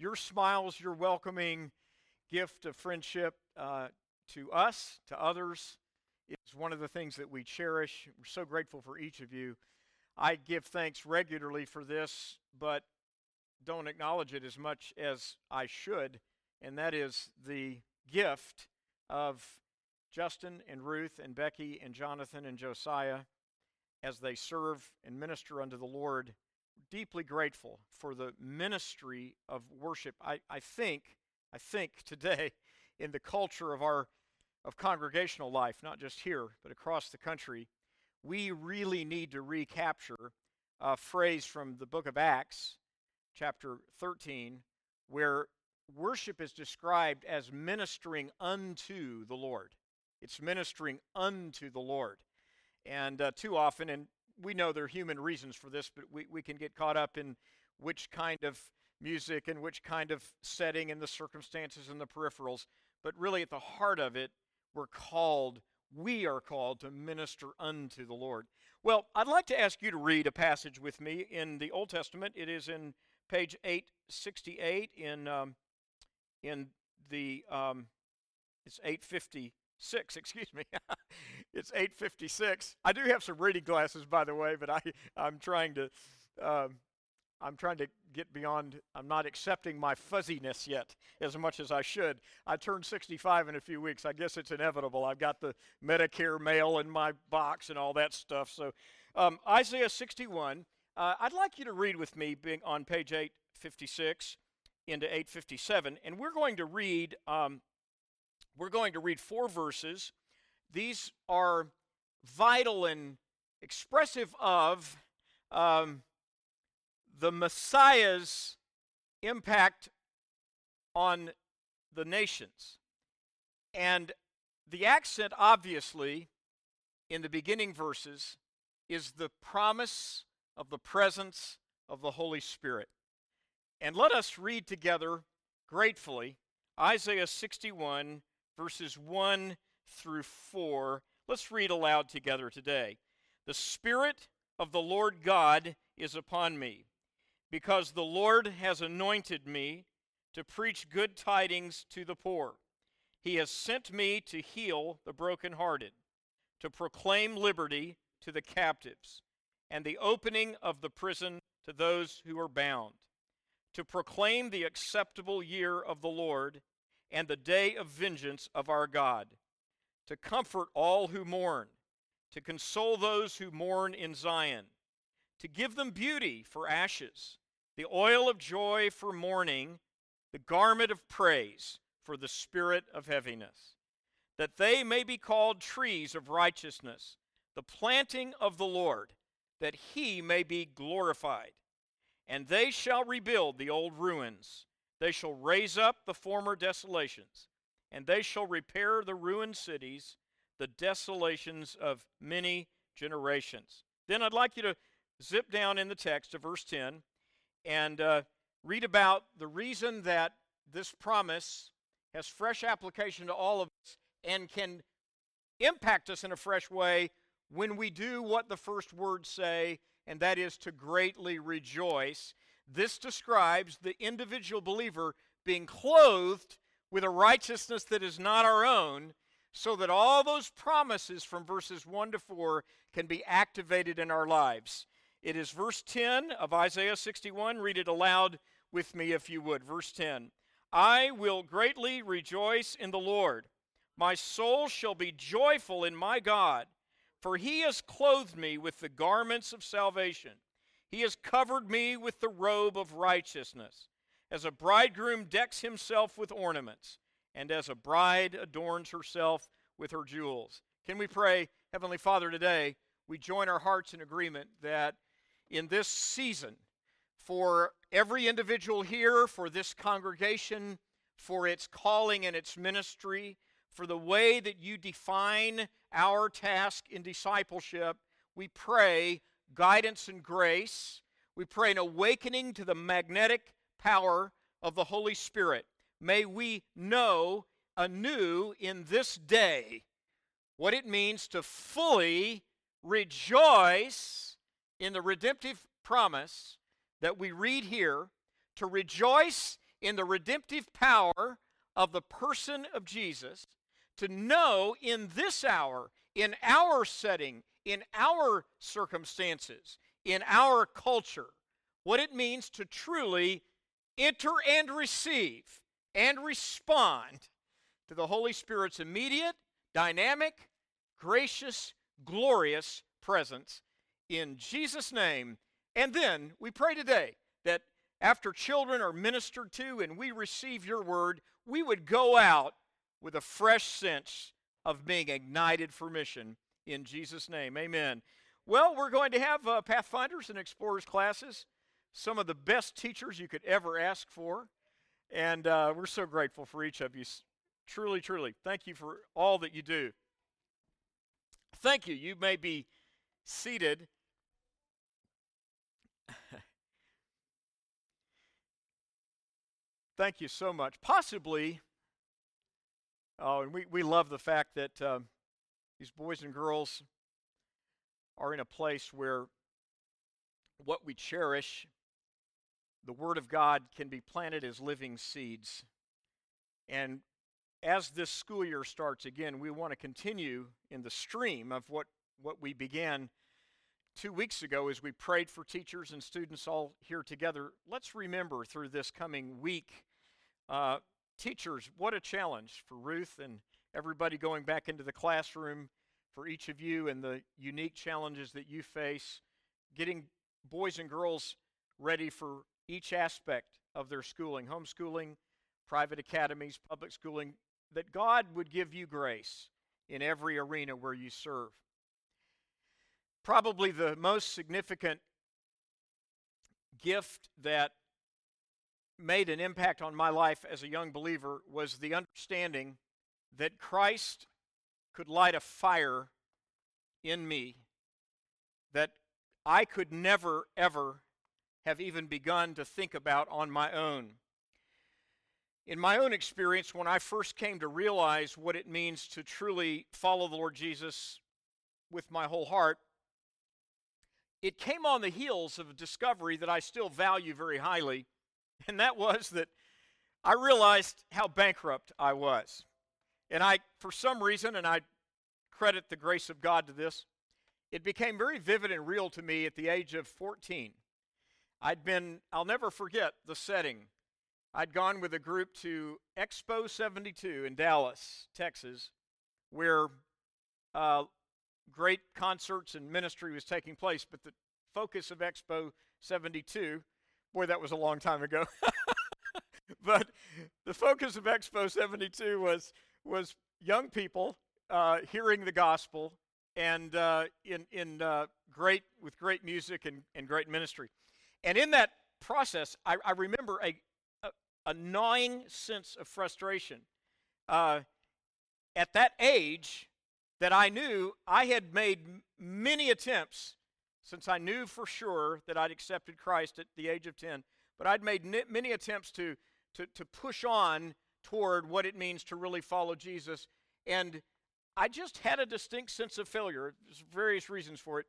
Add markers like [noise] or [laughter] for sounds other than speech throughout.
your smiles, your welcoming gift of friendship uh, to us, to others, is one of the things that we cherish. We're so grateful for each of you. I give thanks regularly for this, but don't acknowledge it as much as I should, and that is the gift of Justin and Ruth and Becky and Jonathan and Josiah as they serve and minister unto the Lord. Deeply grateful for the ministry of worship. I, I think, I think today [laughs] in the culture of our of congregational life, not just here, but across the country, we really need to recapture a phrase from the book of Acts, chapter 13, where worship is described as ministering unto the Lord. It's ministering unto the Lord. And uh, too often, and we know there are human reasons for this, but we, we can get caught up in which kind of music and which kind of setting and the circumstances and the peripherals. But really, at the heart of it, we're called, we are called to minister unto the Lord. Well, I'd like to ask you to read a passage with me in the Old Testament. It is in page 868 in, um, in the, um, it's 856, excuse me. [laughs] it's 856. I do have some reading glasses, by the way, but I, I'm trying to um, I'm trying to get beyond, I'm not accepting my fuzziness yet as much as I should. I turn 65 in a few weeks. I guess it's inevitable. I've got the Medicare mail in my box and all that stuff. So, um, Isaiah 61, uh, I'd like you to read with me being on page 856 into 857. And we're going to read, um, we're going to read four verses. These are vital and expressive of. Um, the Messiah's impact on the nations. And the accent, obviously, in the beginning verses is the promise of the presence of the Holy Spirit. And let us read together gratefully Isaiah 61, verses 1 through 4. Let's read aloud together today. The Spirit of the Lord God is upon me because the Lord has anointed me to preach good tidings to the poor. He has sent me to heal the brokenhearted, to proclaim liberty to the captives, and the opening of the prison to those who are bound, to proclaim the acceptable year of the Lord and the day of vengeance of our God, to comfort all who mourn, to console those who mourn in Zion, to give them beauty for ashes the oil of joy for mourning, the garment of praise for the spirit of heaviness, that they may be called trees of righteousness, the planting of the Lord, that he may be glorified. And they shall rebuild the old ruins, they shall raise up the former desolations, and they shall repair the ruined cities, the desolations of many generations. Then I'd like you to zip down in the text to verse 10 and uh, read about the reason that this promise has fresh application to all of us and can impact us in a fresh way when we do what the first words say, and that is to greatly rejoice. This describes the individual believer being clothed with a righteousness that is not our own, so that all those promises from verses 1 to 4 can be activated in our lives. It is verse 10 of Isaiah 61. Read it aloud with me if you would. Verse 10 I will greatly rejoice in the Lord. My soul shall be joyful in my God, for he has clothed me with the garments of salvation. He has covered me with the robe of righteousness, as a bridegroom decks himself with ornaments, and as a bride adorns herself with her jewels. Can we pray, Heavenly Father, today? We join our hearts in agreement that in this season for every individual here, for this congregation, for its calling and its ministry, for the way that you define our task in discipleship. We pray guidance and grace. We pray an awakening to the magnetic power of the Holy Spirit. May we know anew in this day what it means to fully rejoice in the redemptive promise that we read here to rejoice in the redemptive power of the person of Jesus, to know in this hour, in our setting, in our circumstances, in our culture, what it means to truly enter and receive and respond to the Holy Spirit's immediate, dynamic, gracious, glorious presence in Jesus' name. And then we pray today that after children are ministered to and we receive your word, we would go out with a fresh sense of being ignited for mission in Jesus' name. Amen. Well, we're going to have uh, Pathfinders and Explorers classes, some of the best teachers you could ever ask for. And uh, we're so grateful for each of you. Truly, truly. Thank you for all that you do. Thank you. You may be seated. [laughs] Thank you so much. Possibly, oh, and we, we love the fact that uh, these boys and girls are in a place where what we cherish, the Word of God, can be planted as living seeds. And as this school year starts again, we want to continue in the stream of what, what we began two weeks ago as we prayed for teachers and students all here together. Let's remember through this coming week, uh, teachers, what a challenge for Ruth and everybody going back into the classroom, for each of you and the unique challenges that you face, getting boys and girls ready for each aspect of their schooling homeschooling, private academies, public schooling, that God would give you grace in every arena where you serve. Probably the most significant gift that made an impact on my life as a young believer was the understanding that Christ could light a fire in me that I could never, ever have even begun to think about on my own. In my own experience, when I first came to realize what it means to truly follow the Lord Jesus with my whole heart, it came on the heels of a discovery that I still value very highly, and that was that I realized how bankrupt I was. And I, for some reason, and I credit the grace of God to this, it became very vivid and real to me at the age of 14. I'd been, I'll never forget the setting. I'd gone with a group to Explo 72 in Dallas, Texas, where uh, great concerts and ministry was taking place. But the focus of Explo 72, boy, that was a long time ago. [laughs] but the focus of Explo 72 was was young people uh, hearing the gospel and uh, in in uh, great with great music and, and great ministry. And in that process, I, I remember a, a, a gnawing sense of frustration. Uh, at that age, that I knew I had made many attempts since I knew for sure that I'd accepted Christ at the age of 10, but I'd made many attempts to, to, to push on toward what it means to really follow Jesus. And I just had a distinct sense of failure. There's various reasons for it.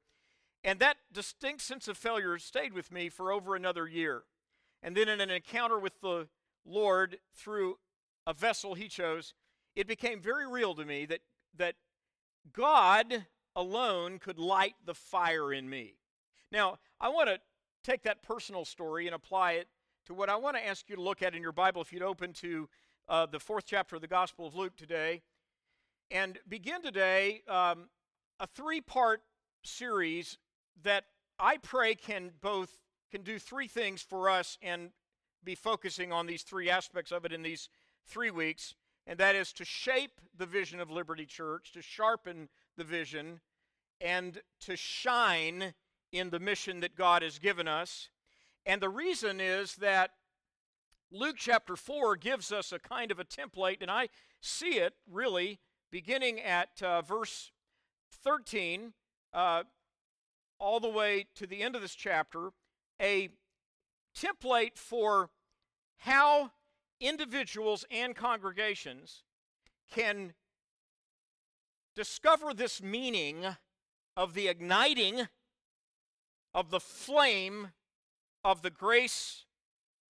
And that distinct sense of failure stayed with me for over another year. And then in an encounter with the Lord through a vessel he chose, it became very real to me that, that God alone could light the fire in me. Now, I want to take that personal story and apply it to what I want to ask you to look at in your Bible if you'd open to uh, the fourth chapter of the Gospel of Luke today and begin today um, a three part series that I pray can both can do three things for us and be focusing on these three aspects of it in these three weeks and that is to shape the vision of Liberty Church, to sharpen the vision, and to shine in the mission that God has given us. And the reason is that Luke chapter 4 gives us a kind of a template, and I see it really beginning at uh, verse 13 uh, all the way to the end of this chapter, a template for how individuals and congregations can discover this meaning of the igniting of the flame of the grace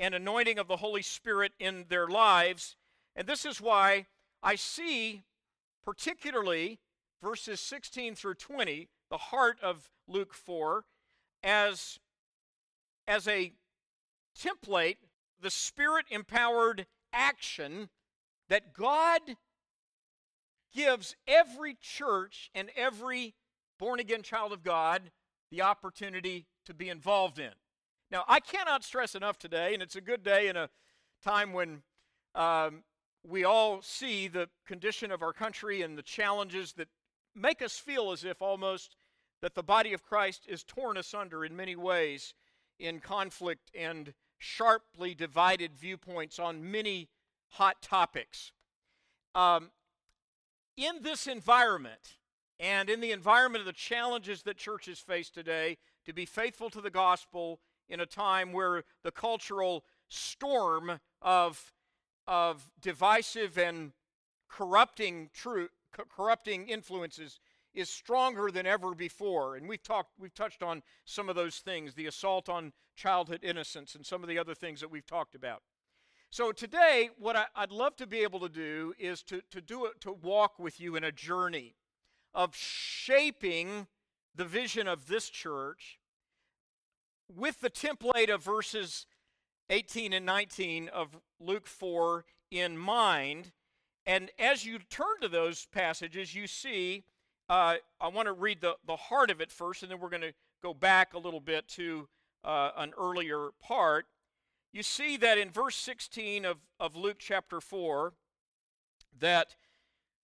and anointing of the Holy Spirit in their lives. And this is why I see, particularly verses 16 through 20, the heart of Luke 4, as, as a template, the spirit empowered action that God gives every church and every born again child of God the opportunity to be involved in. Now, I cannot stress enough today, and it's a good day in a time when um, we all see the condition of our country and the challenges that make us feel as if almost that the body of Christ is torn asunder in many ways in conflict and sharply divided viewpoints on many hot topics. Um, in this environment, and in the environment of the challenges that churches face today, to be faithful to the gospel in a time where the cultural storm of, of divisive and corrupting truth, corrupting influences is stronger than ever before. And we've talked, we've touched on some of those things, the assault on childhood innocence and some of the other things that we've talked about. So today, what I, would love to be able to do is to, to do it, to walk with you in a journey of shaping the vision of this church with the template of verses 18 and 19 of Luke 4 in mind. And as you turn to those passages, you see, uh, I want to read the, the heart of it first, and then we're going to go back a little bit to uh, an earlier part. You see that in verse 16 of, of Luke chapter 4, that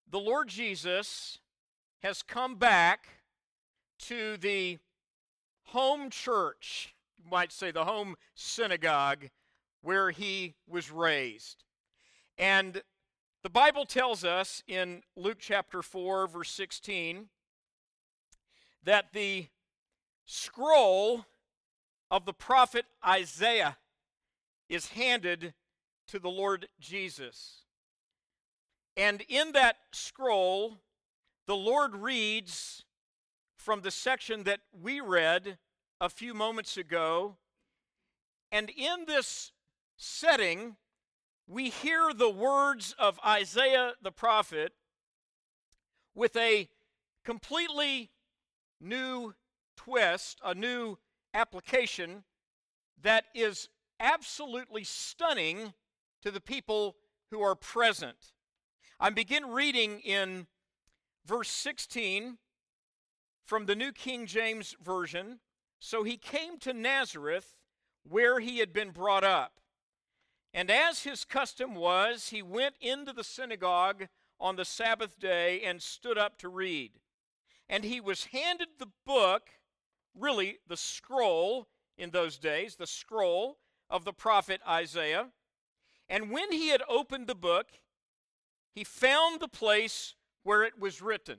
the Lord Jesus has come back to the home church, might say the home synagogue, where he was raised. And the Bible tells us in Luke chapter 4, verse 16, that the scroll of the prophet Isaiah is handed to the Lord Jesus. And in that scroll, the Lord reads from the section that we read a few moments ago. And in this setting, we hear the words of Isaiah the prophet with a completely new twist, a new application that is absolutely stunning to the people who are present. I begin reading in verse 16 from the New King James Version. So he came to Nazareth, where he had been brought up. And as his custom was, he went into the synagogue on the Sabbath day and stood up to read. And he was handed the book, really the scroll in those days, the scroll of the prophet Isaiah. And when he had opened the book, he found the place where it was written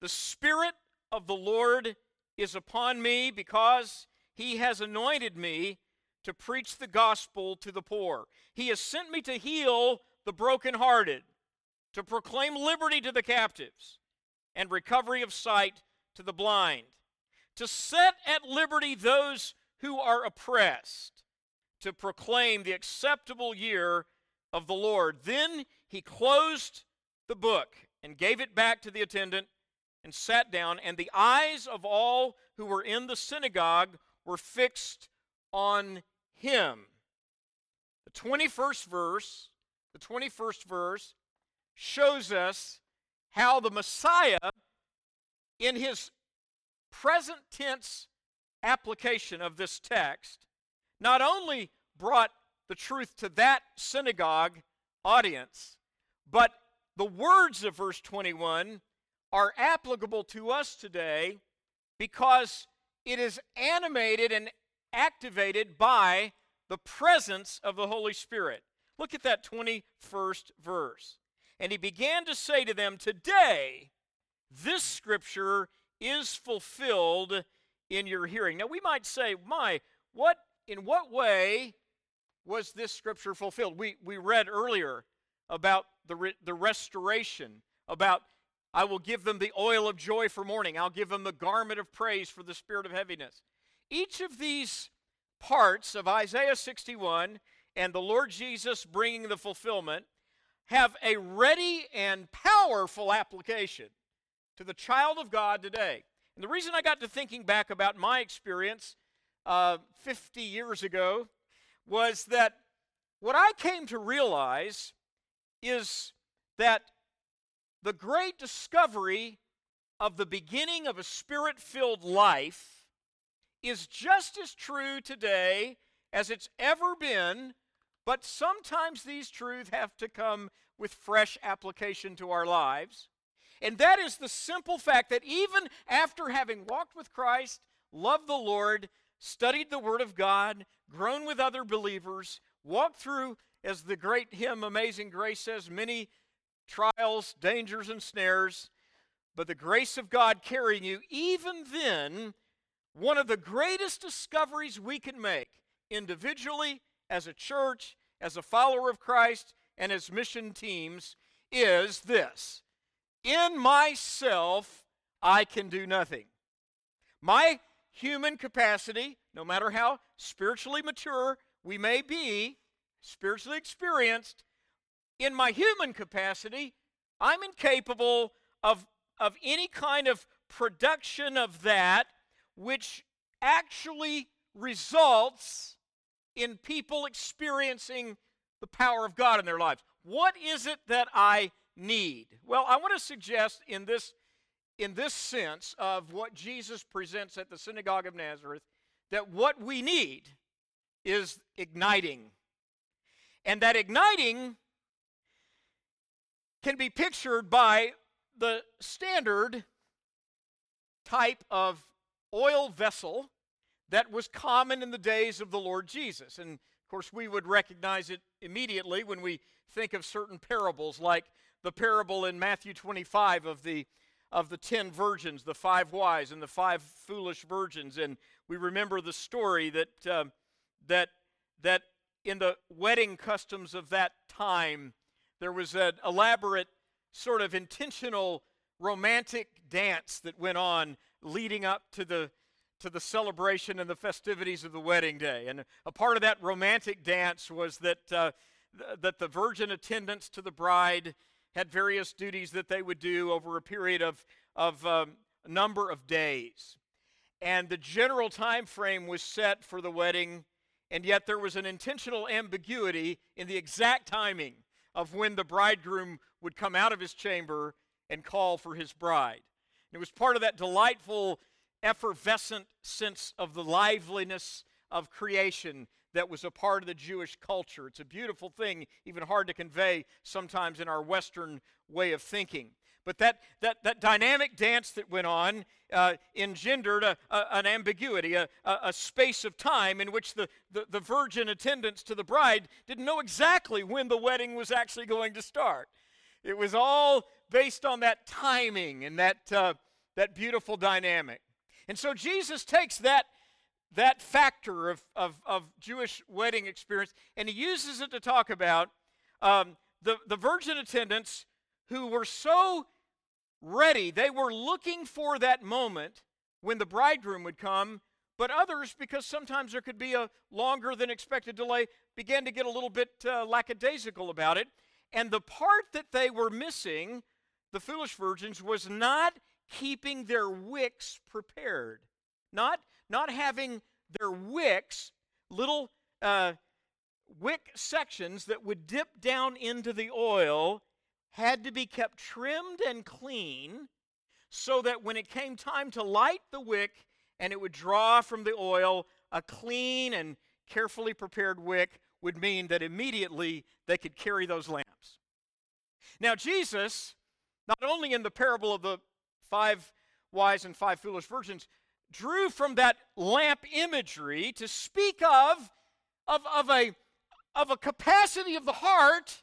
The Spirit of the Lord is upon me because he has anointed me to preach the gospel to the poor. He has sent me to heal the brokenhearted, to proclaim liberty to the captives, and recovery of sight to the blind, to set at liberty those who are oppressed, to proclaim the acceptable year of the Lord. Then he closed the book and gave it back to the attendant and sat down, and the eyes of all who were in the synagogue were fixed on him. The 21st verse, the 21st verse shows us how the Messiah in his present tense application of this text not only brought the truth to that synagogue audience, but the words of verse 21 are applicable to us today because it is animated and activated by the presence of the Holy Spirit. Look at that 21st verse. And he began to say to them, Today, this scripture is fulfilled in your hearing. Now, we might say, My, what, in what way was this scripture fulfilled? We, we read earlier about the, re, the restoration, about I will give them the oil of joy for mourning. I'll give them the garment of praise for the spirit of heaviness. Each of these parts of Isaiah 61 and the Lord Jesus bringing the fulfillment have a ready and powerful application to the child of God today. And the reason I got to thinking back about my experience uh, 50 years ago was that what I came to realize is that the great discovery of the beginning of a spirit filled life is just as true today as it's ever been, but sometimes these truths have to come with fresh application to our lives. And that is the simple fact that even after having walked with Christ, loved the Lord, studied the Word of God, grown with other believers, walked through, as the great hymn Amazing Grace says, many trials, dangers, and snares, but the grace of God carrying you, even then, one of the greatest discoveries we can make individually, as a church, as a follower of Christ, and as mission teams is this In myself, I can do nothing. My human capacity, no matter how spiritually mature we may be, spiritually experienced, in my human capacity, I'm incapable of, of any kind of production of that which actually results in people experiencing the power of God in their lives. What is it that I need? Well, I want to suggest in this in this sense of what Jesus presents at the synagogue of Nazareth that what we need is igniting. And that igniting can be pictured by the standard type of oil vessel that was common in the days of the Lord Jesus. And of course, we would recognize it immediately when we think of certain parables, like the parable in Matthew 25 of the of the ten virgins, the five wise and the five foolish virgins, and we remember the story that uh, that that in the wedding customs of that time, there was an elaborate, sort of intentional romantic dance that went on leading up to the to the celebration and the festivities of the wedding day. And a part of that romantic dance was that, uh, th- that the virgin attendants to the bride had various duties that they would do over a period of, of um, a number of days. And the general time frame was set for the wedding, and yet there was an intentional ambiguity in the exact timing of when the bridegroom would come out of his chamber and call for his bride. And it was part of that delightful effervescent sense of the liveliness of creation that was a part of the Jewish culture. It's a beautiful thing, even hard to convey sometimes in our Western way of thinking. But that, that, that dynamic dance that went on uh, engendered a, a, an ambiguity, a, a, space of time in which the, the, the virgin attendants to the bride didn't know exactly when the wedding was actually going to start. It was all based on that timing and that, uh, that beautiful dynamic. And so Jesus takes that, that factor of, of, of Jewish wedding experience and he uses it to talk about um, the, the virgin attendants who were so ready. They were looking for that moment when the bridegroom would come, but others, because sometimes there could be a longer than expected delay, began to get a little bit uh, lackadaisical about it. And the part that they were missing, the foolish virgins, was not keeping their wicks prepared. Not, not having their wicks, little uh, wick sections that would dip down into the oil, had to be kept trimmed and clean so that when it came time to light the wick and it would draw from the oil, a clean and carefully prepared wick would mean that immediately they could carry those lamps. Now, Jesus, not only in the parable of the five wise and five foolish virgins, drew from that lamp imagery to speak of, of, of, a, of a capacity of the heart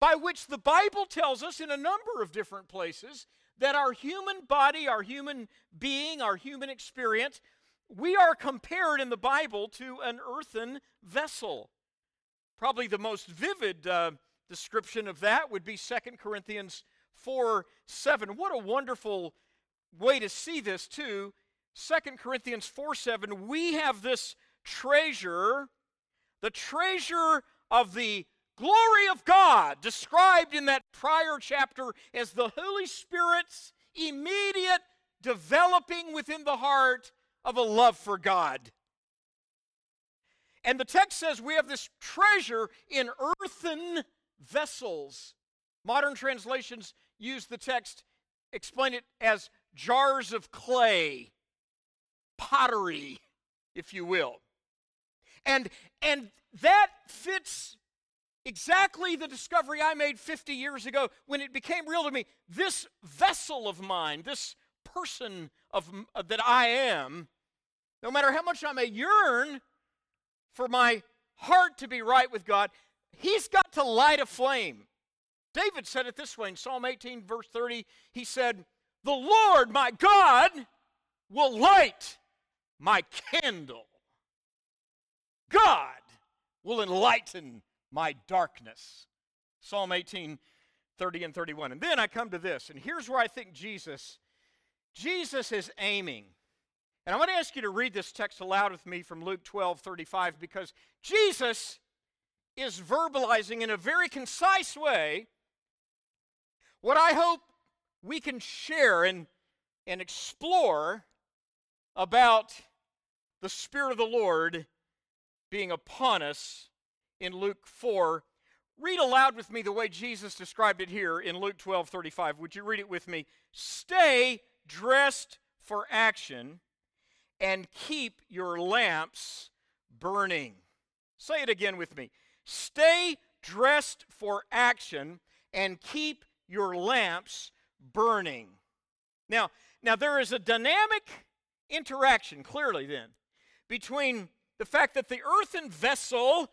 by which the Bible tells us in a number of different places that our human body, our human being, our human experience, we are compared in the Bible to an earthen vessel. Probably the most vivid uh, description of that would be Second Corinthians 4 7. What a wonderful way to see this, too. 2 Corinthians 4 7, we have this treasure the treasure of the glory of God, described in that prior chapter as the Holy Spirit's immediate developing within the heart of a love for God. And the text says we have this treasure in earthen vessels. Modern translations use the text, explain it as jars of clay, pottery, if you will. And, and that fits exactly the discovery I made 50 years ago when it became real to me. This vessel of mine, this person of, uh, that I am, no matter how much I may yearn for my heart to be right with God, He's got to light a flame. David said it this way in Psalm 18, verse 30. He said, The Lord my God will light my candle. God will enlighten my darkness. Psalm 18, 30 and 31. And then I come to this, and here's where I think Jesus, Jesus is aiming. And I want to ask you to read this text aloud with me from Luke 12, 35, because Jesus is verbalizing in a very concise way what I hope we can share and, and explore about the Spirit of the Lord being upon us in Luke 4. Read aloud with me the way Jesus described it here in Luke 12 35. Would you read it with me? Stay dressed for action and keep your lamps burning. Say it again with me. Stay dressed for action and keep your lamps burning. Now, now there is a dynamic interaction clearly then between the fact that the earthen vessel,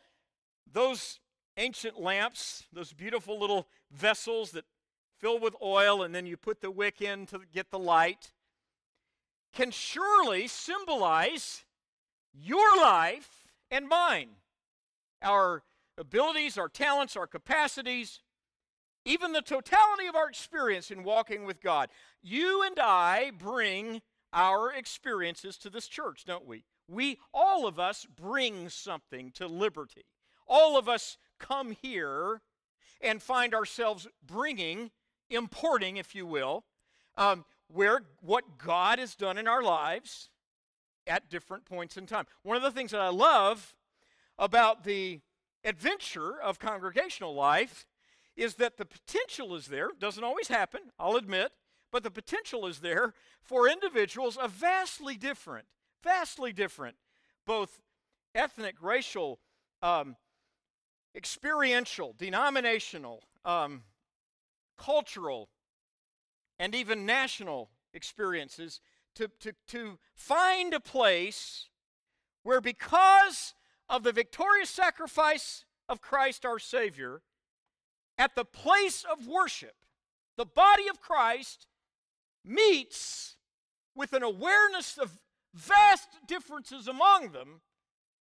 those ancient lamps, those beautiful little vessels that fill with oil and then you put the wick in to get the light, can surely symbolize your life and mine. Our abilities, our talents, our capacities, even the totality of our experience in walking with God. You and I bring our experiences to this church, don't we? We, all of us, bring something to liberty. All of us come here and find ourselves bringing, importing, if you will, um, where what God has done in our lives at different points in time. One of the things that I love about the adventure of congregational life is that the potential is there. Doesn't always happen, I'll admit, but the potential is there for individuals of vastly different, vastly different, both ethnic, racial, um, experiential, denominational, um, cultural, and even national experiences to, to, to find a place where, because of the victorious sacrifice of Christ our Savior, at the place of worship, the body of Christ meets with an awareness of vast differences among them,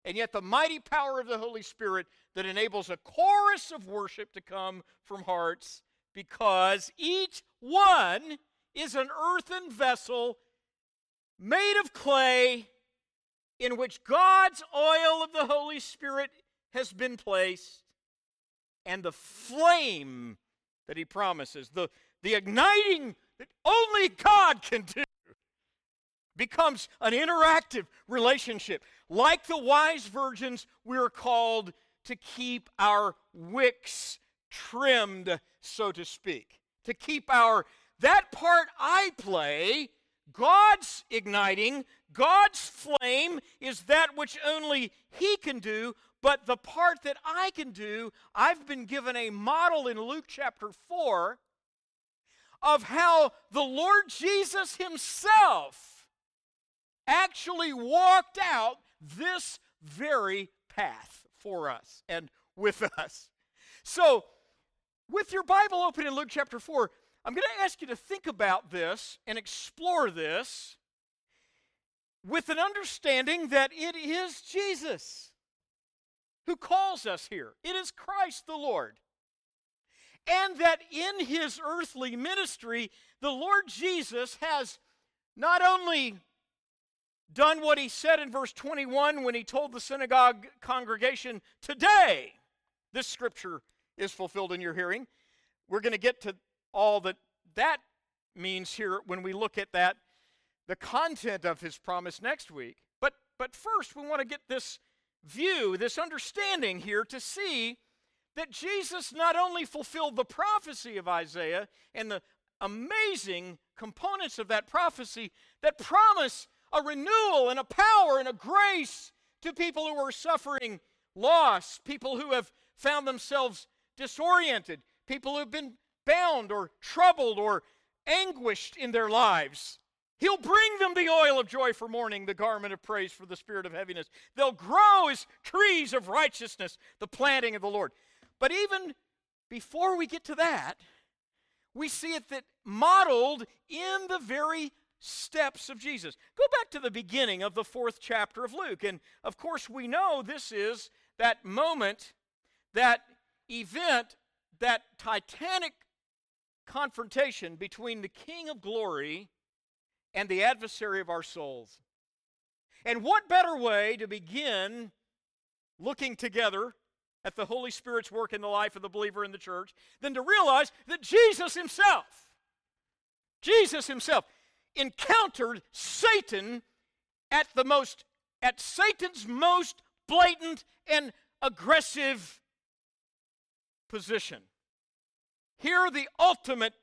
and yet the mighty power of the Holy Spirit that enables a chorus of worship to come from hearts because each one is an earthen vessel made of clay in which God's oil of the Holy Spirit has been placed and the flame that he promises, the, the igniting that only God can do, becomes an interactive relationship. Like the wise virgins, we're called to keep our wicks trimmed, so to speak. To keep our, that part I play, God's igniting, God's flame is that which only He can do, but the part that I can do, I've been given a model in Luke chapter 4 of how the Lord Jesus Himself actually walked out this very path for us and with [laughs] us. So, with your Bible open in Luke chapter 4, I'm going to ask you to think about this and explore this with an understanding that it is Jesus who calls us here. It is Christ the Lord. And that in his earthly ministry, the Lord Jesus has not only done what he said in verse 21 when he told the synagogue congregation, Today, this scripture is fulfilled in your hearing. We're going to get to all that that means here when we look at that, the content of his promise next week. But, but first, we want to get this view, this understanding here to see that Jesus not only fulfilled the prophecy of Isaiah and the amazing components of that prophecy that promise a renewal and a power and a grace to people who are suffering loss, people who have found themselves disoriented, people who have been bound or troubled or anguished in their lives. He'll bring them the oil of joy for mourning, the garment of praise for the spirit of heaviness. They'll grow as trees of righteousness, the planting of the Lord. But even before we get to that, we see it that modeled in the very steps of Jesus. Go back to the beginning of the fourth chapter of Luke. And of course, we know this is that moment, that event, that titanic confrontation between the King of glory and the adversary of our souls. And what better way to begin looking together at the Holy Spirit's work in the life of the believer in the church than to realize that Jesus Himself, Jesus Himself, encountered Satan at the most, at Satan's most blatant and aggressive position. Here, the ultimate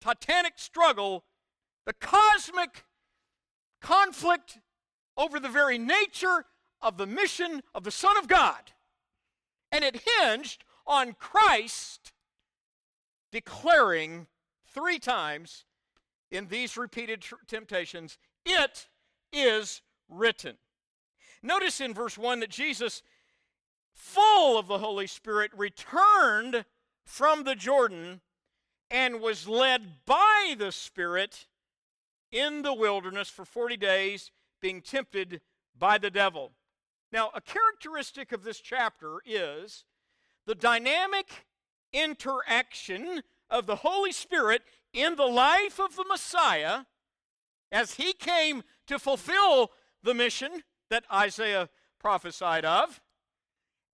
titanic struggle, the cosmic conflict over the very nature of the mission of the Son of God. And it hinged on Christ declaring three times in these repeated tr- temptations, It is written. Notice in verse 1 that Jesus, full of the Holy Spirit, returned from the Jordan and was led by the Spirit in the wilderness for 40 days, being tempted by the devil. Now, a characteristic of this chapter is the dynamic interaction of the Holy Spirit in the life of the Messiah as he came to fulfill the mission that Isaiah prophesied of.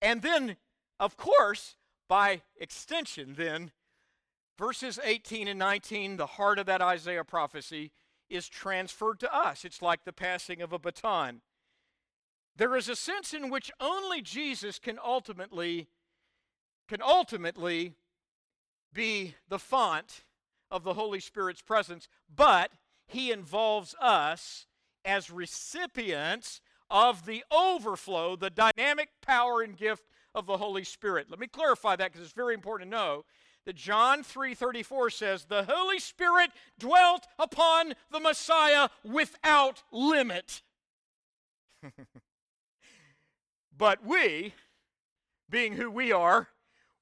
And then, of course, by extension, then, verses 18 and 19, the heart of that Isaiah prophecy, is transferred to us. It's like the passing of a baton. There is a sense in which only Jesus can ultimately can ultimately be the font of the Holy Spirit's presence, but he involves us as recipients of the overflow, the dynamic power and gift of the Holy Spirit. Let me clarify that because it's very important to know that John 3:34 says the Holy Spirit dwelt upon the Messiah without limit. [laughs] but we, being who we are,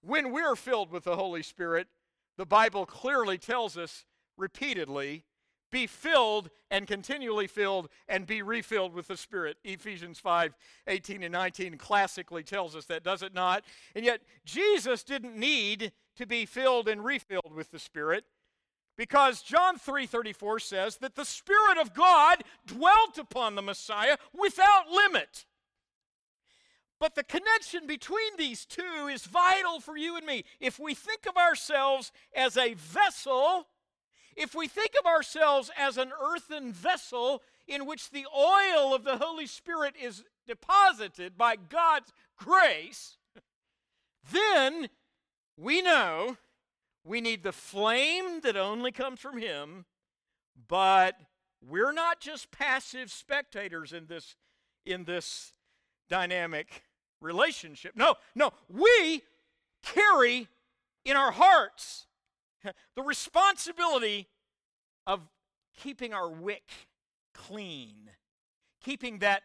when we're filled with the Holy Spirit, the Bible clearly tells us repeatedly be filled and continually filled and be refilled with the Spirit. Ephesians 5 18 and 19 classically tells us that, does it not? And yet, Jesus didn't need to be filled and refilled with the Spirit because John 3:34 says that the spirit of God dwelt upon the Messiah without limit. But the connection between these two is vital for you and me. If we think of ourselves as a vessel if we think of ourselves as an earthen vessel in which the oil of the Holy Spirit is deposited by God's grace, then we know we need the flame that only comes from Him, but we're not just passive spectators in this, in this dynamic relationship. No, no, we carry in our hearts [laughs] the responsibility of keeping our wick clean, keeping that,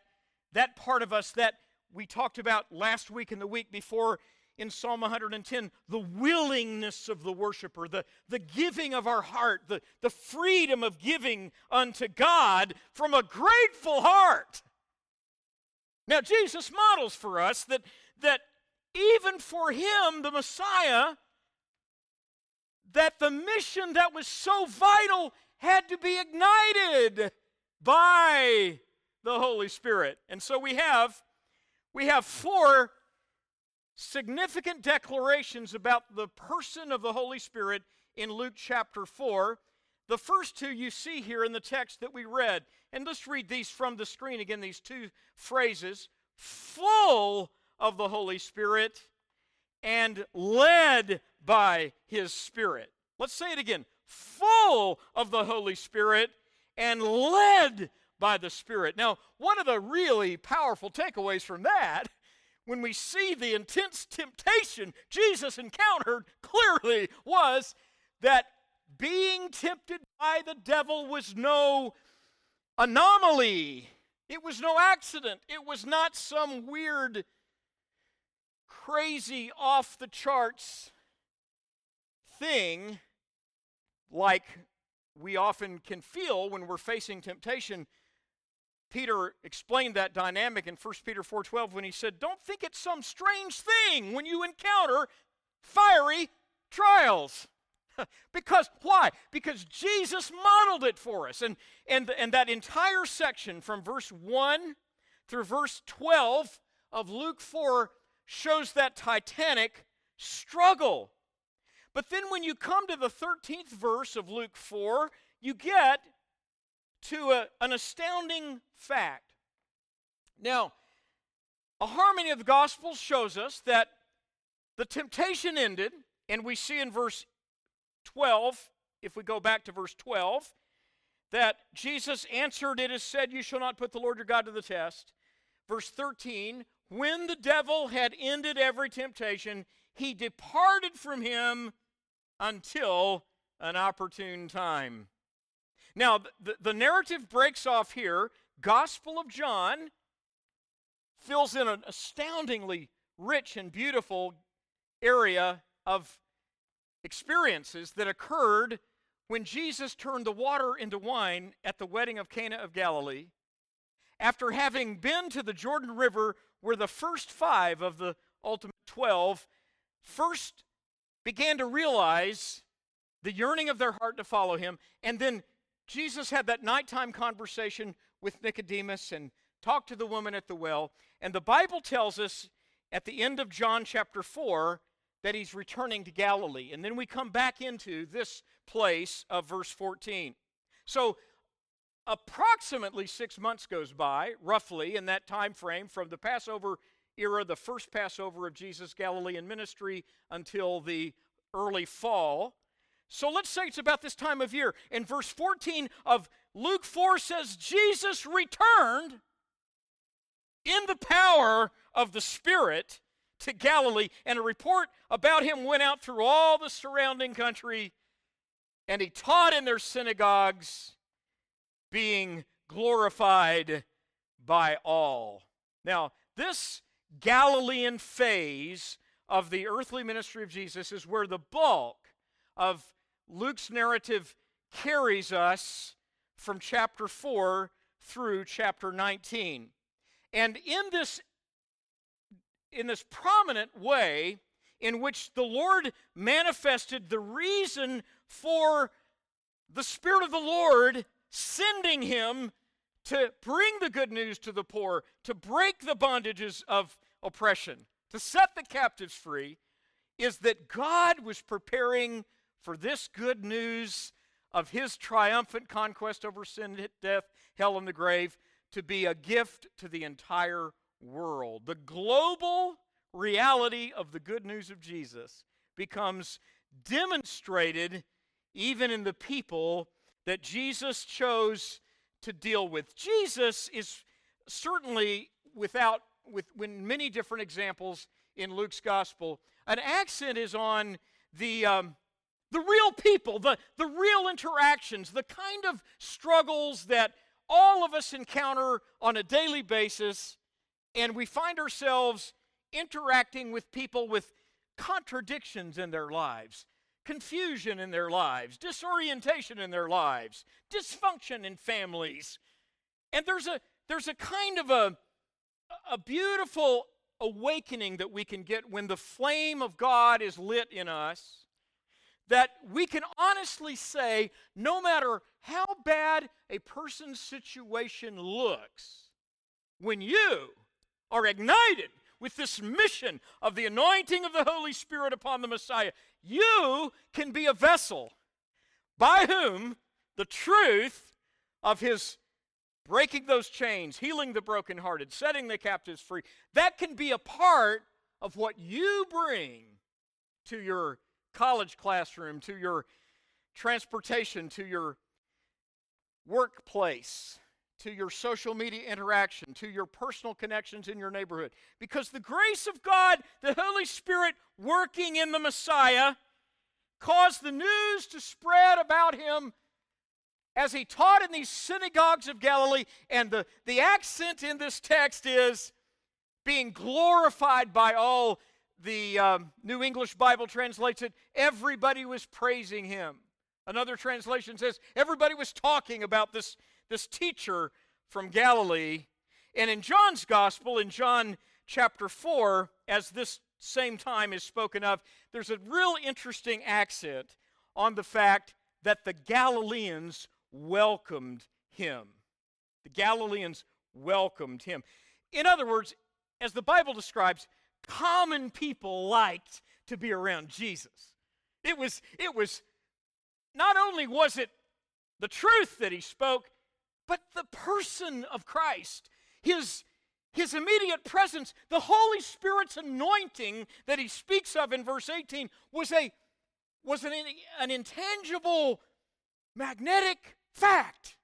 that part of us that we talked about last week and the week before in Psalm 110 the willingness of the worshiper, the, the giving of our heart, the, the freedom of giving unto God from a grateful heart. Now, Jesus models for us that, that even for him, the Messiah, that the mission that was so vital had to be ignited by the Holy Spirit. And so we have we have four significant declarations about the person of the Holy Spirit in Luke chapter 4. The first two you see here in the text that we read. And let's read these from the screen again, these two phrases full of the Holy Spirit and led by His Spirit. Let's say it again full of the Holy Spirit and led by the Spirit. Now, one of the really powerful takeaways from that when we see the intense temptation Jesus encountered clearly was that being tempted by the devil was no anomaly. It was no accident. It was not some weird, crazy, off the charts thing like we often can feel when we're facing temptation. Peter explained that dynamic in 1 Peter 4:12 when he said, "Don't think it's some strange thing when you encounter fiery trials." [laughs] because why? Because Jesus modeled it for us. And, and, and that entire section from verse 1 through verse 12 of Luke 4 shows that titanic struggle. But then when you come to the 13th verse of Luke 4, you get to a, an astounding fact. Now, a harmony of the Gospels shows us that the temptation ended, and we see in verse 12, if we go back to verse 12, that Jesus answered, It is said, You shall not put the Lord your God to the test. Verse 13, when the devil had ended every temptation, he departed from him until an opportune time. Now, the, the narrative breaks off here. Gospel of John fills in an astoundingly rich and beautiful area of experiences that occurred when Jesus turned the water into wine at the wedding of Cana of Galilee. After having been to the Jordan River, where the first five of the ultimate 12 first began to realize the yearning of their heart to follow him, and then Jesus had that nighttime conversation with Nicodemus and talked to the woman at the well. And the Bible tells us at the end of John chapter 4 that he's returning to Galilee. And then we come back into this place of verse 14. So approximately 6 months goes by, roughly in that time frame from the Passover era, the first Passover of Jesus' Galilean ministry until the early fall. So let's say it's about this time of year. And verse 14 of Luke 4 says, Jesus returned in the power of the Spirit to Galilee, and a report about him went out through all the surrounding country, and he taught in their synagogues, being glorified by all. Now, this Galilean phase of the earthly ministry of Jesus is where the bulk of Luke's narrative carries us from chapter 4 through chapter 19. And in this in this prominent way in which the Lord manifested the reason for the Spirit of the Lord sending him to bring the good news to the poor, to break the bondages of oppression, to set the captives free, is that God was preparing for this good news of his triumphant conquest over sin, death, hell, and the grave to be a gift to the entire world. The global reality of the good news of Jesus becomes demonstrated even in the people that Jesus chose to deal with. Jesus is certainly without with when many different examples in Luke's gospel. An accent is on the um, the real people, the, the real interactions, the kind of struggles that all of us encounter on a daily basis and we find ourselves interacting with people with contradictions in their lives, confusion in their lives, disorientation in their lives, dysfunction in families. And there's a there's a kind of a a beautiful awakening that we can get when the flame of God is lit in us that we can honestly say no matter how bad a person's situation looks when you are ignited with this mission of the anointing of the Holy Spirit upon the Messiah, you can be a vessel by whom the truth of his breaking those chains, healing the brokenhearted, setting the captives free, that can be a part of what you bring to your college classroom, to your transportation, to your workplace, to your social media interaction, to your personal connections in your neighborhood. Because the grace of God, the Holy Spirit working in the Messiah, caused the news to spread about him as he taught in these synagogues of Galilee. And the, the accent in this text is being glorified by all. The um, New English Bible translates it, everybody was praising him. Another translation says, everybody was talking about this, this teacher from Galilee. And in John's gospel, in John chapter 4, as this same time is spoken of, there's a real interesting accent on the fact that the Galileans welcomed him. The Galileans welcomed him. In other words, as the Bible describes, common people liked to be around Jesus. It was, it was not only was it the truth that he spoke, but the person of Christ, his, his immediate presence, the Holy Spirit's anointing that he speaks of in verse 18 was, a, was an, an intangible, magnetic fact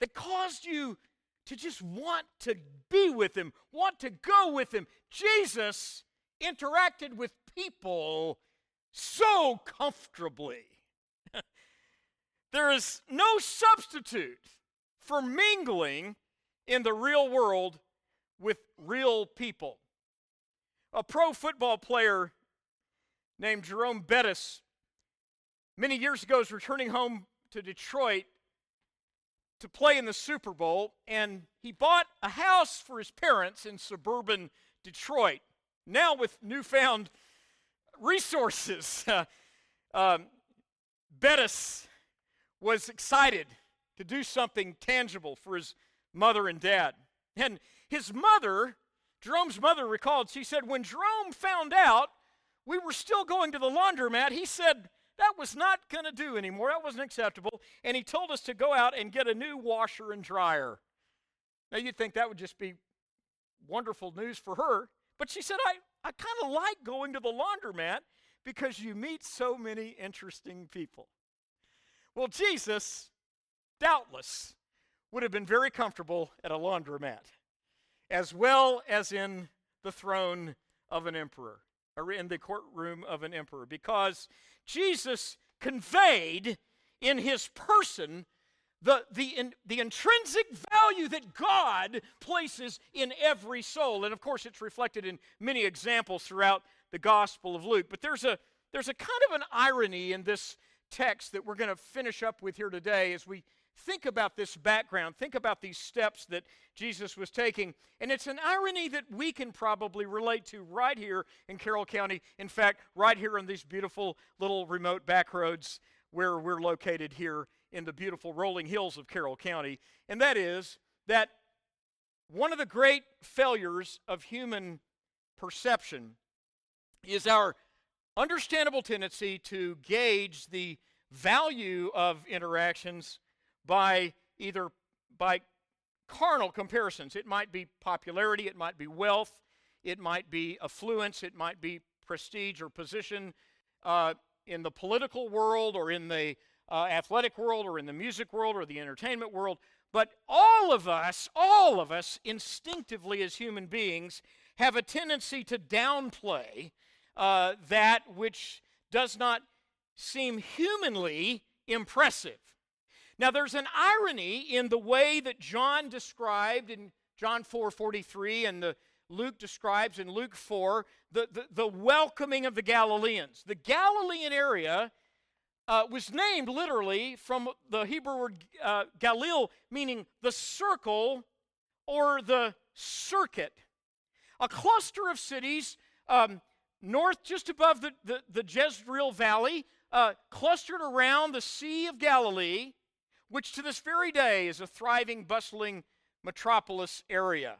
that caused you to just want to be with him, want to go with him. Jesus interacted with people so comfortably. [laughs] There is no substitute for mingling in the real world with real people. A pro football player named Jerome Bettis, many years ago, was returning home to Detroit to play in the Super Bowl, and he bought a house for his parents in suburban Detroit. Now, with newfound resources, [laughs] uh, um, Bettis was excited to do something tangible for his mother and dad. And his mother, Jerome's mother, recalled, she said, when Jerome found out we were still going to the laundromat, he said, that was not going to do anymore. That wasn't acceptable. And he told us to go out and get a new washer and dryer. Now, you'd think that would just be wonderful news for her. But she said, I, I kind of like going to the laundromat because you meet so many interesting people. Well, Jesus, doubtless, would have been very comfortable at a laundromat, as well as in the throne of an emperor, or in the courtroom of an emperor, because Jesus conveyed in his person the, the, in, the intrinsic value that God places in every soul. And of course, it's reflected in many examples throughout the Gospel of Luke. But there's a, there's a kind of an irony in this text that we're going to finish up with here today as we think about this background, think about these steps that Jesus was taking. And it's an irony that we can probably relate to right here in Carroll County. In fact, right here on these beautiful little remote back roads where we're located here in the beautiful rolling hills of Carroll County. And that is that one of the great failures of human perception is our understandable tendency to gauge the value of interactions by either by carnal comparisons. It might be popularity, it might be wealth, it might be affluence, it might be prestige or position uh, in the political world or in the uh, athletic world or in the music world or the entertainment world. But all of us, all of us instinctively as human beings, have a tendency to downplay uh, that which does not seem humanly impressive. Now, there's an irony in the way that John described in John 4 43 and the Luke describes in Luke 4 the, the, the welcoming of the Galileans. The Galilean area uh, was named literally from the Hebrew word uh, Galil, meaning the circle or the circuit. A cluster of cities um, north, just above the, the, the Jezreel Valley, uh, clustered around the Sea of Galilee, which to this very day is a thriving, bustling metropolis area.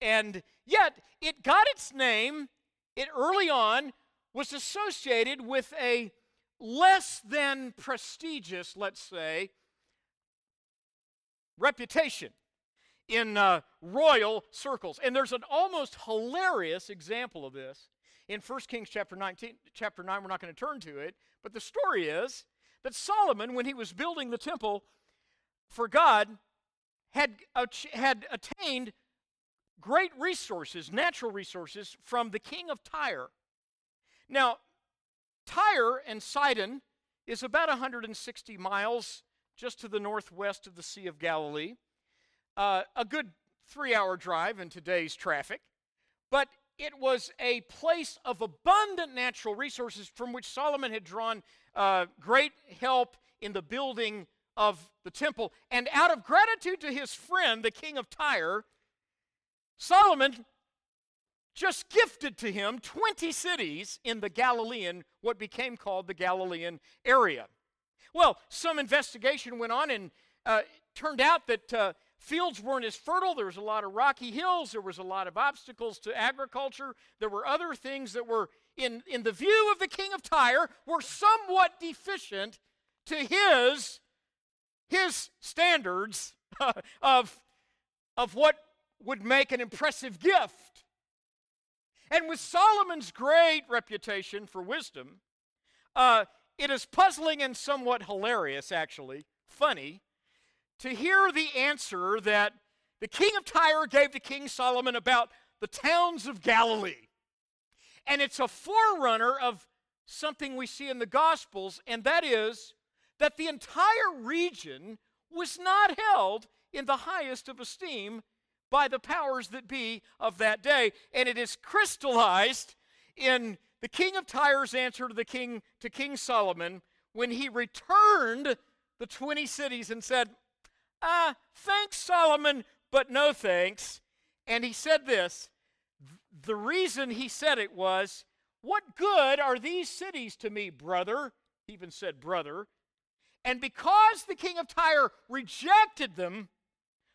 And yet, it got its name, it early on was associated with a less than prestigious, let's say, reputation in uh, royal circles. And there's an almost hilarious example of this in 1 Kings chapter 19, chapter 9. We're not going to turn to it, but the story is that Solomon, when he was building the temple for God, had, had attained great resources, natural resources, from the king of Tyre. Now, Tyre and Sidon is about 160 miles just to the northwest of the Sea of Galilee. Uh, a good three hour drive in today's traffic. But it was a place of abundant natural resources from which Solomon had drawn uh, great help in the building of the temple. And out of gratitude to his friend, the king of Tyre, Solomon just gifted to him 20 cities in the Galilean, what became called the Galilean area. Well, some investigation went on and uh, turned out that uh, fields weren't as fertile. There was a lot of rocky hills. There was a lot of obstacles to agriculture. There were other things that were, in, in the view of the king of Tyre, were somewhat deficient to his, his standards [laughs] of, of what would make an impressive gift. And with Solomon's great reputation for wisdom, uh, it is puzzling and somewhat hilarious, actually, funny, to hear the answer that the king of Tyre gave to King Solomon about the towns of Galilee. And it's a forerunner of something we see in the Gospels, and that is that the entire region was not held in the highest of esteem by the powers that be of that day. And it is crystallized in the king of Tyre's answer to the king to King Solomon when he returned the 20 cities and said, Ah, thanks, Solomon, but no thanks. And he said this the reason he said it was, What good are these cities to me, brother? He even said, Brother. And because the king of Tyre rejected them,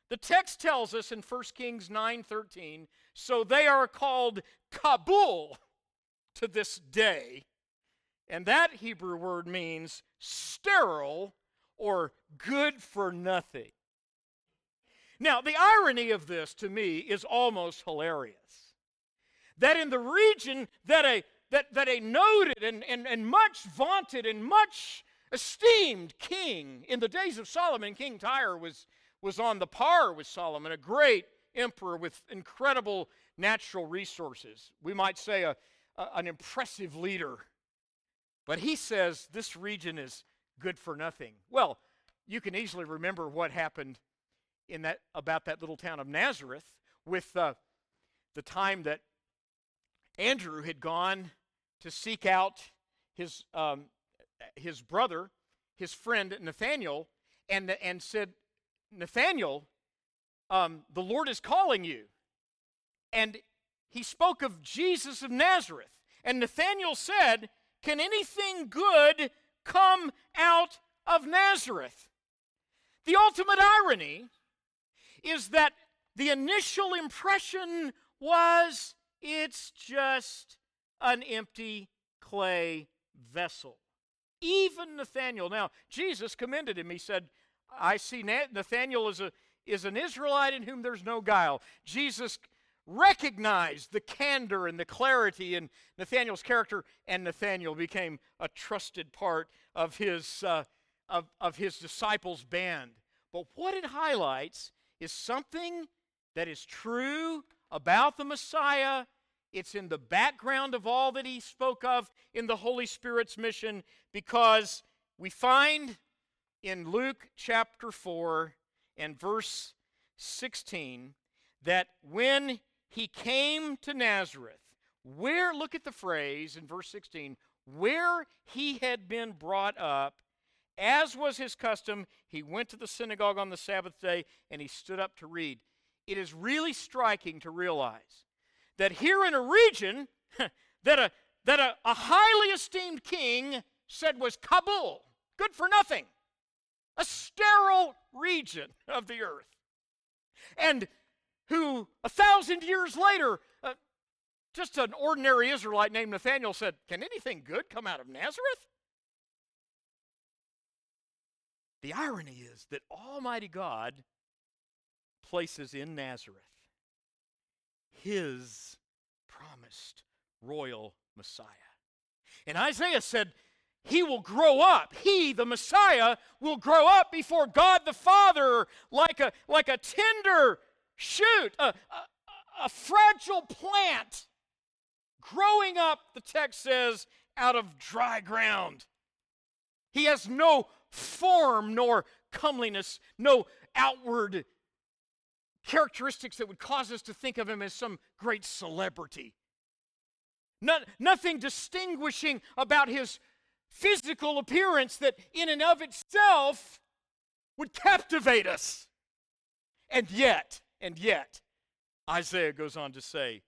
the text tells us in 1 Kings 9:13, so they are called Kabul to this day. And that Hebrew word means sterile or good for nothing. Now, the irony of this to me is almost hilarious. That in the region that a that, that a noted and, and, and much vaunted and much esteemed king in the days of Solomon, King Tyre was was on the par with Solomon, a great emperor with incredible natural resources. We might say a, a, an impressive leader. But he says this region is good for nothing. Well, you can easily remember what happened in that about that little town of Nazareth with uh, the time that Andrew had gone to seek out his um, his brother, his friend Nathaniel, and and said, Nathaniel, um, the Lord is calling you. And he spoke of Jesus of Nazareth. And Nathaniel said, Can anything good come out of Nazareth? The ultimate irony is that the initial impression was it's just an empty clay vessel. Even Nathaniel. Now, Jesus commended him. He said, I see Nathaniel is, a, is an Israelite in whom there's no guile. Jesus recognized the candor and the clarity in Nathaniel's character, and Nathaniel became a trusted part of his, uh, of, of his disciples' band. But what it highlights is something that is true about the Messiah. It's in the background of all that he spoke of in the Holy Spirit's mission because we find in Luke chapter 4 and verse 16 that when he came to Nazareth, where, look at the phrase in verse 16, where he had been brought up, as was his custom, he went to the synagogue on the Sabbath day and he stood up to read. It is really striking to realize that here in a region [laughs] that, a, that a, a highly esteemed king said was Kabul, good for nothing a sterile region of the earth. And who a thousand years later, uh, just an ordinary Israelite named Nathanael said, Can anything good come out of Nazareth? The irony is that Almighty God places in Nazareth his promised royal Messiah. And Isaiah said, He will grow up. He, the Messiah, will grow up before God the Father like a, like a tender shoot, a, a, a fragile plant growing up, the text says, out of dry ground. He has no form nor comeliness, no outward characteristics that would cause us to think of him as some great celebrity. Not, nothing distinguishing about his physical appearance that, in and of itself, would captivate us. And yet, and yet, Isaiah goes on to say,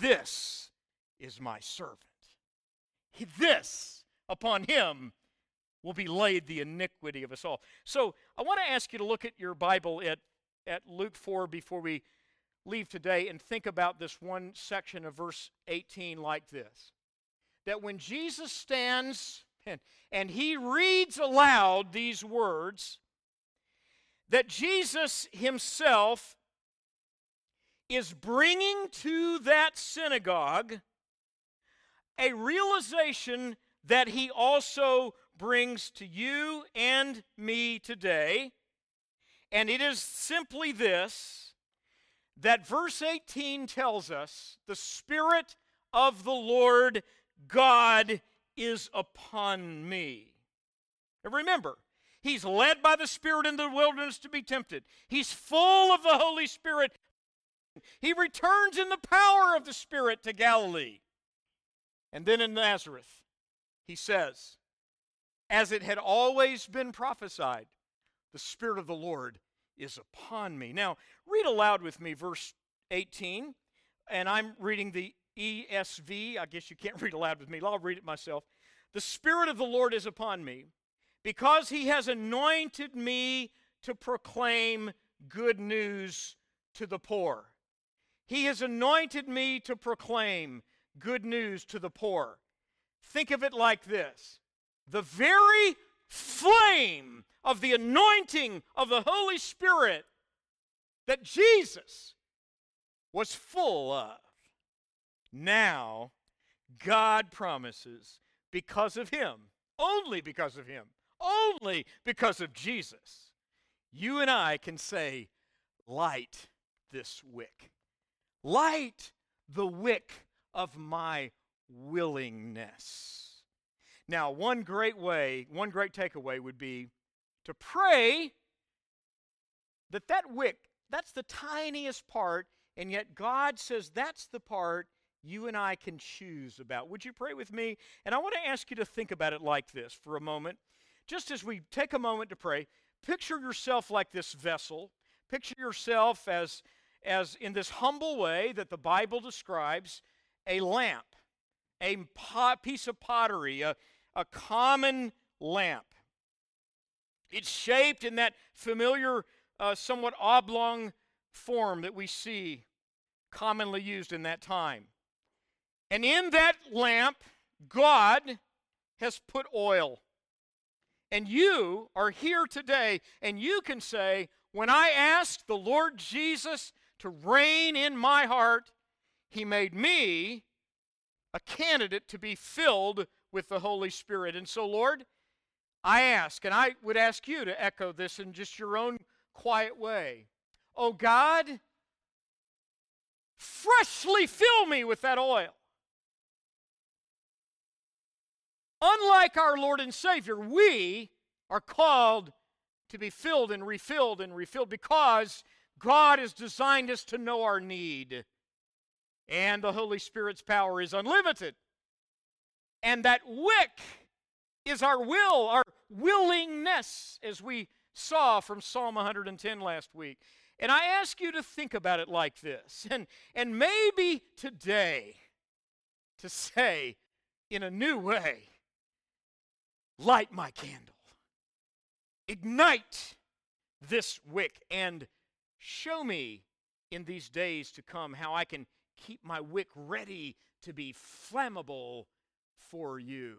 This is my servant. This, upon him, will be laid the iniquity of us all. So I want to ask you to look at your Bible at, at Luke 4 before we leave today and think about this one section of verse 18 like this that when Jesus stands and, and he reads aloud these words, that Jesus himself is bringing to that synagogue a realization that he also brings to you and me today. And it is simply this that verse 18 tells us the Spirit of the Lord God is upon me. And remember, he's led by the Spirit in the wilderness to be tempted, he's full of the Holy Spirit. He returns in the power of the Spirit to Galilee. And then in Nazareth, he says, As it had always been prophesied, the Spirit of the Lord is upon me. Now, read aloud with me verse 18, and I'm reading the ESV. I guess you can't [laughs] read aloud with me. I'll read it myself. The Spirit of the Lord is upon me because he has anointed me to proclaim good news to the poor. He has anointed me to proclaim good news to the poor. Think of it like this the very flame of the anointing of the Holy Spirit that Jesus was full of. Now, God promises because of Him, only because of Him, only because of Jesus, you and I can say, Light this wick. Light the wick of my willingness. Now, one great way, one great takeaway would be to pray that that wick, that's the tiniest part, and yet God says that's the part you and I can choose about. Would you pray with me? And I want to ask you to think about it like this for a moment. Just as we take a moment to pray, picture yourself like this vessel. Picture yourself as, as in this humble way that the Bible describes, a lamp, a pot, piece of pottery, a, a common lamp. It's shaped in that familiar, uh, somewhat oblong form that we see commonly used in that time. And in that lamp, God has put oil. And you are here today, and you can say, When I asked the Lord Jesus to reign in my heart, He made me a candidate to be filled with the Holy Spirit. And so, Lord, I ask, and I would ask you to echo this in just your own quiet way. Oh God, freshly fill me with that oil. Unlike our Lord and Savior, we are called to be filled and refilled and refilled because God has designed us to know our need. And the Holy Spirit's power is unlimited. And that wick is our will, our willingness, as we saw from Psalm 110 last week. And I ask you to think about it like this. [laughs] And, and maybe today, to say in a new way, light my candle, ignite this wick, and show me in these days to come how I can keep my wick ready to be flammable for you.